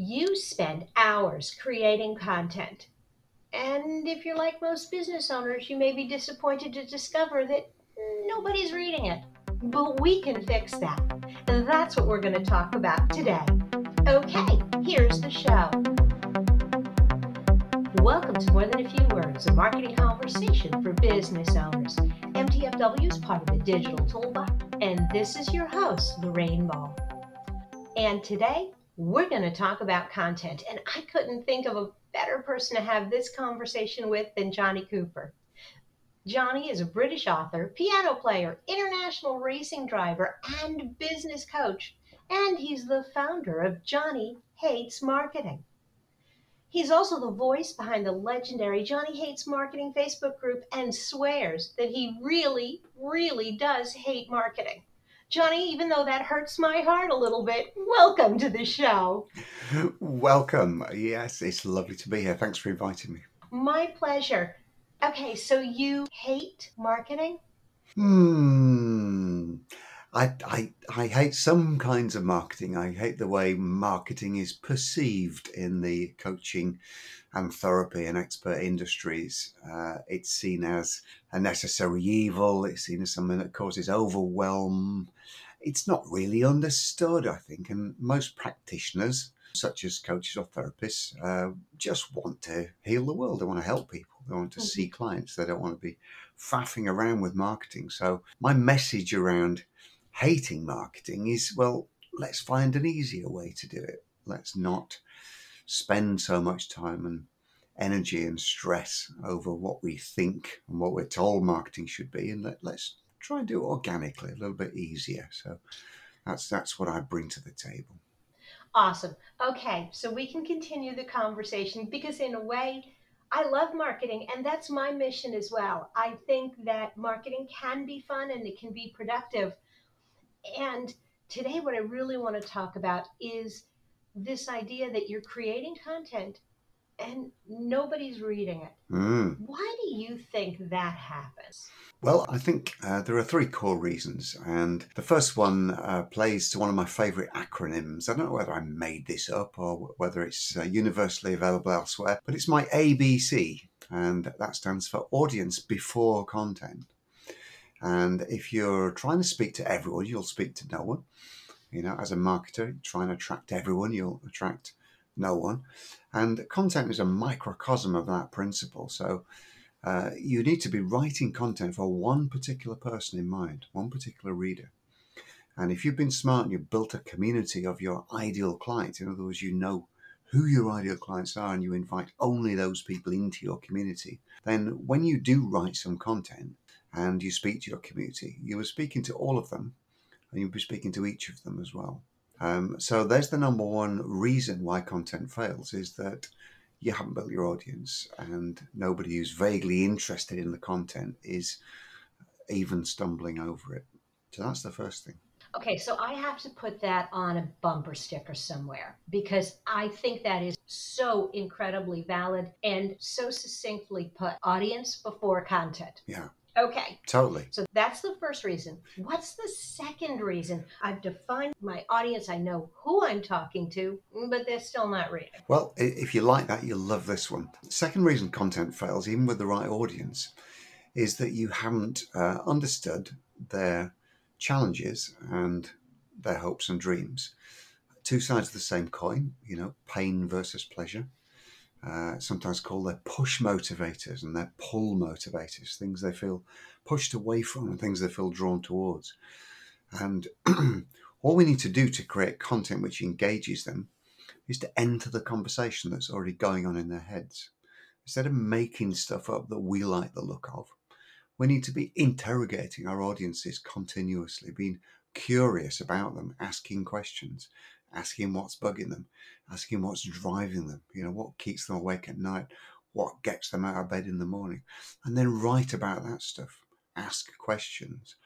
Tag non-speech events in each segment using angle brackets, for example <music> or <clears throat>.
You spend hours creating content. And if you're like most business owners, you may be disappointed to discover that nobody's reading it. But we can fix that. And that's what we're going to talk about today. Okay, here's the show. Welcome to More Than a Few Words, a marketing conversation for business owners. MTFW is part of the Digital Toolbox, and this is your host, Lorraine Ball. And today, we're going to talk about content. And I couldn't think of a better person to have this conversation with than Johnny Cooper. Johnny is a British author, piano player, international racing driver, and business coach. And he's the founder of Johnny Hates Marketing. He's also the voice behind the legendary Johnny Hates Marketing Facebook group and swears that he really, really does hate marketing. Johnny, even though that hurts my heart a little bit, welcome to the show. Welcome. Yes, it's lovely to be here. Thanks for inviting me. My pleasure. Okay, so you hate marketing? Hmm. I, I, I hate some kinds of marketing. I hate the way marketing is perceived in the coaching and therapy and expert industries. Uh, it's seen as a necessary evil. It's seen as something that causes overwhelm. It's not really understood, I think, and most practitioners, such as coaches or therapists, uh, just want to heal the world. They want to help people. They want to mm-hmm. see clients. They don't want to be faffing around with marketing. So my message around hating marketing is well, let's find an easier way to do it. Let's not spend so much time and energy and stress over what we think and what we're told marketing should be, and let, let's try and do it organically, a little bit easier. So that's that's what I bring to the table. Awesome. Okay, so we can continue the conversation because in a way. I love marketing, and that's my mission as well. I think that marketing can be fun and it can be productive. And today, what I really want to talk about is this idea that you're creating content and nobody's reading it. Mm. Why do you think that happens? Well, I think uh, there are three core reasons. And the first one uh, plays to one of my favorite acronyms. I don't know whether I made this up or whether it's uh, universally available elsewhere, but it's my ABC. And that stands for audience before content. And if you're trying to speak to everyone, you'll speak to no one. You know, as a marketer, trying to attract everyone, you'll attract no one. And content is a microcosm of that principle. So uh, you need to be writing content for one particular person in mind, one particular reader. And if you've been smart and you've built a community of your ideal clients, in other words, you know who your ideal clients are and you invite only those people into your community, then when you do write some content and you speak to your community, you were speaking to all of them and you'll be speaking to each of them as well. Um, so there's the number one reason why content fails is that you haven't built your audience and nobody who's vaguely interested in the content is even stumbling over it. So that's the first thing. Okay, so I have to put that on a bumper sticker somewhere because I think that is so incredibly valid and so succinctly put audience before content. Yeah. Okay. Totally. So that's the first reason. What's the second reason? I've defined my audience. I know who I'm talking to, but they're still not reading. Well, if you like that, you'll love this one. Second reason content fails, even with the right audience, is that you haven't uh, understood their challenges and their hopes and dreams. Two sides of the same coin, you know, pain versus pleasure uh, sometimes called their push motivators and their pull motivators, things they feel pushed away from and things they feel drawn towards. And <clears throat> all we need to do to create content which engages them is to enter the conversation that's already going on in their heads. Instead of making stuff up that we like the look of, we need to be interrogating our audiences continuously, being curious about them, asking questions, asking what's bugging them, asking what's driving them, you know, what keeps them awake at night, what gets them out of bed in the morning, and then write about that stuff, ask questions.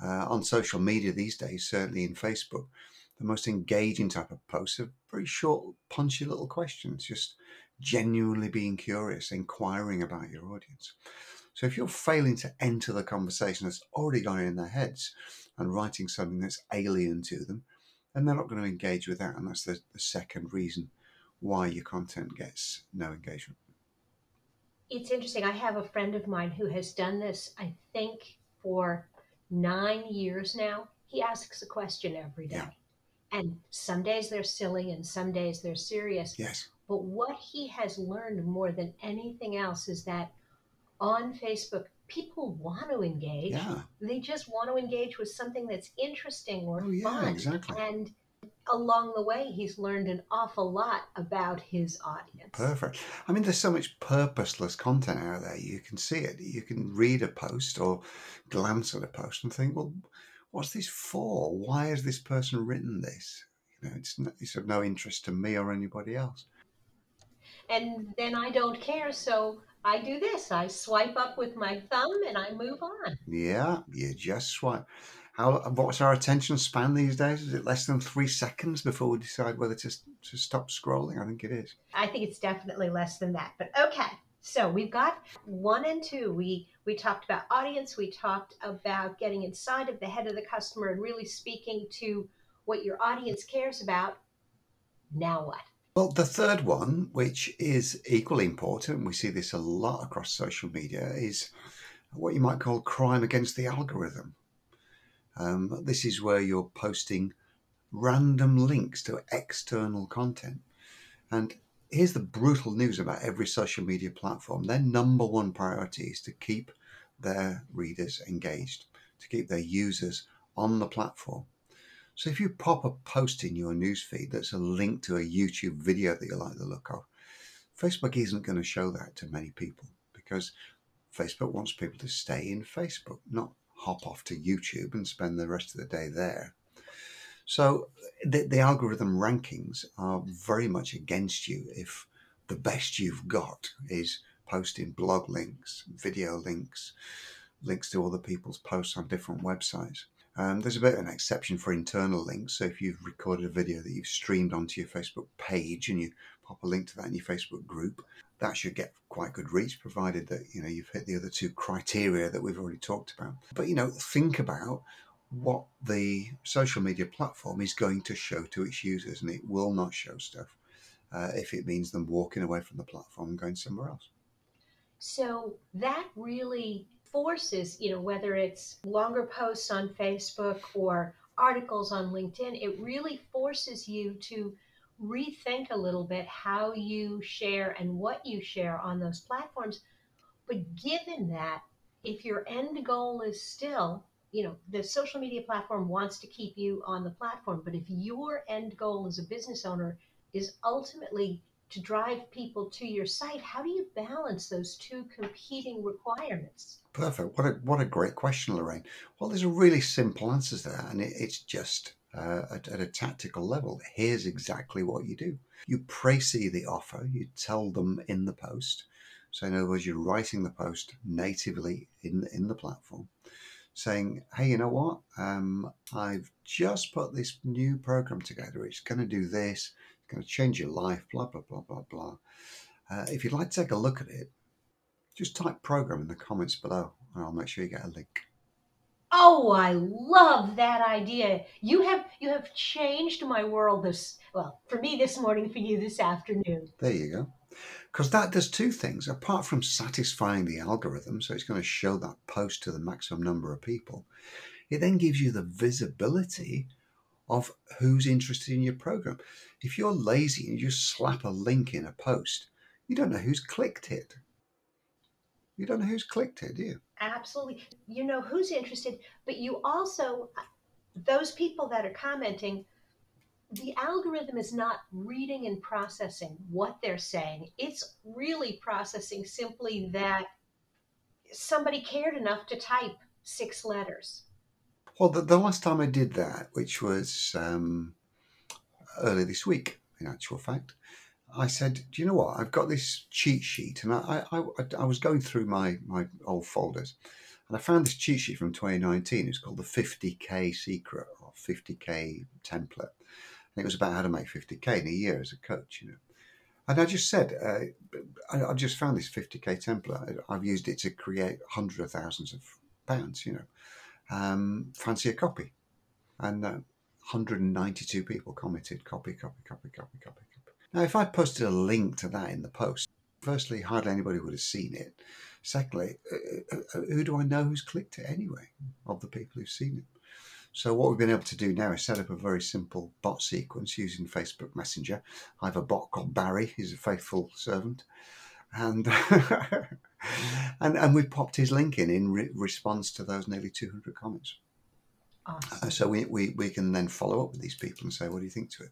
Uh, on social media these days, certainly in Facebook, the most engaging type of posts are very short, punchy little questions, just genuinely being curious, inquiring about your audience. So if you're failing to enter the conversation that's already gone in their heads and writing something that's alien to them, and they're not going to engage with that. And that's the, the second reason why your content gets no engagement. It's interesting. I have a friend of mine who has done this, I think, for nine years now. He asks a question every day. Yeah. And some days they're silly and some days they're serious. Yes. But what he has learned more than anything else is that on Facebook, people want to engage. Yeah. They just want to engage with something that's interesting or Oh, yeah, fun. exactly. And along the way, he's learned an awful lot about his audience. Perfect. I mean, there's so much purposeless content out there. You can see it. You can read a post or glance at a post and think, well, what's this for? Why has this person written this? You know, it's, it's of no interest to me or anybody else. And then I don't care, so I do this. I swipe up with my thumb and I move on. Yeah, you just swipe. How? What's our attention span these days? Is it less than three seconds before we decide whether to to stop scrolling? I think it is. I think it's definitely less than that. But okay. So we've got one and two. We we talked about audience, we talked about getting inside of the head of the customer and really speaking to what your audience cares about. Now what? Well, the third one, which is equally important, we see this a lot across social media, is what you might call crime against the algorithm. Um, this is where you're posting random links to external content. And here's the brutal news about every social media platform their number one priority is to keep their readers engaged, to keep their users on the platform. So if you pop a post in your newsfeed that's a link to a YouTube video that you like the look of, Facebook isn't going to show that to many people because Facebook wants people to stay in Facebook, not hop off to YouTube and spend the rest of the day there. So the, the algorithm rankings are very much against you if the best you've got is posting blog links, video links, links to other people's posts on different websites. Um, there's a bit of an exception for internal links. So if you've recorded a video that you've streamed onto your Facebook page and you pop a link to that in your Facebook group, that should get quite good reach, provided that you know you've hit the other two criteria that we've already talked about. But you know, think about what the social media platform is going to show to its users, and it will not show stuff uh, if it means them walking away from the platform and going somewhere else. So that really forces, you know, whether it's longer posts on Facebook or articles on LinkedIn, it really forces you to rethink a little bit how you share and what you share on those platforms. But given that, if your end goal is still, you know, the social media platform wants to keep you on the platform, but if your end goal as a business owner is ultimately to drive people to your site, how do you balance those two competing requirements? Perfect. What a what a great question, Lorraine. Well, there's a really simple answer to that, and it, it's just uh, at, at a tactical level. Here's exactly what you do. You précis the offer. You tell them in the post. So in other words, you're writing the post natively in in the platform, saying, "Hey, you know what? Um, I've just put this new program together. It's going to do this. It's going to change your life. Blah blah blah blah blah. Uh, if you'd like to take a look at it, just type program in the comments below, and I'll make sure you get a link." Oh, I love that idea. You have you have changed my world this well, for me this morning, for you this afternoon. There you go. Because that does two things. Apart from satisfying the algorithm, so it's going to show that post to the maximum number of people, it then gives you the visibility of who's interested in your program. If you're lazy and you just slap a link in a post, you don't know who's clicked it. You don't know who's clicked it, do you? Absolutely. You know who's interested, but you also those people that are commenting the algorithm is not reading and processing what they're saying. It's really processing simply that somebody cared enough to type six letters. Well, the, the last time I did that, which was um, early this week, in actual fact, I said, "Do you know what? I've got this cheat sheet, and I, I, I, I was going through my my old folders, and I found this cheat sheet from 2019. It's called the 50k secret or 50k template, it was about how to make 50k in a year as a coach, you know." And I just said, uh, I, I just found this 50k template. I've used it to create hundreds of thousands of pounds, you know. Um, fancy a copy, and uh, 192 people commented, copy, copy, copy, copy, copy, copy. Now, if I posted a link to that in the post, firstly, hardly anybody would have seen it. Secondly, uh, uh, uh, who do I know who's clicked it anyway of the people who've seen it? So what we've been able to do now is set up a very simple bot sequence using Facebook Messenger. I have a bot called Barry. He's a faithful servant, and <laughs> and and we popped his link in in re- response to those nearly 200 comments. Awesome. Uh, so we, we we can then follow up with these people and say, what do you think to it?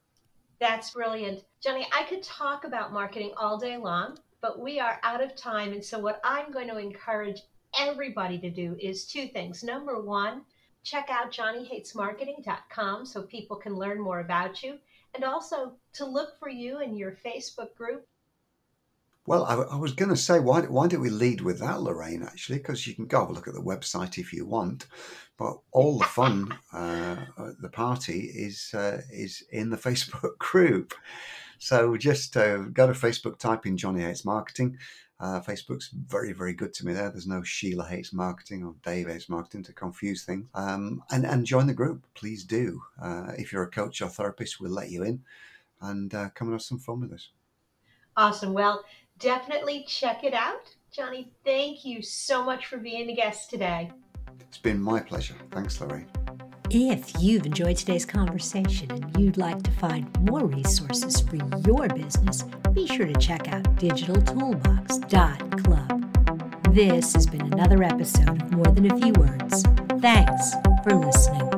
That's brilliant, Johnny. I could talk about marketing all day long, but we are out of time, and so what I'm going to encourage everybody to do is two things. Number one check out johnnyhatesmarketing.com so people can learn more about you and also to look for you in your Facebook group. Well, I, I was going to say, why, why don't we lead with that, Lorraine, actually? Because you can go look at the website if you want, but all the fun, uh, the party is, uh, is in the <laughs> Facebook group. So just uh, go to Facebook, type in Johnny Hates Marketing, uh, Facebook's very, very good to me there. There's no Sheila hates marketing or Dave hates marketing to confuse things. Um, and, and join the group, please do. Uh, if you're a coach or therapist, we'll let you in and uh, come and have some fun with us. Awesome. Well, definitely check it out. Johnny, thank you so much for being a guest today. It's been my pleasure. Thanks, Lorraine. If you've enjoyed today's conversation and you'd like to find more resources for your business, be sure to check out digitaltoolbox.club. This has been another episode of More Than a Few Words. Thanks for listening.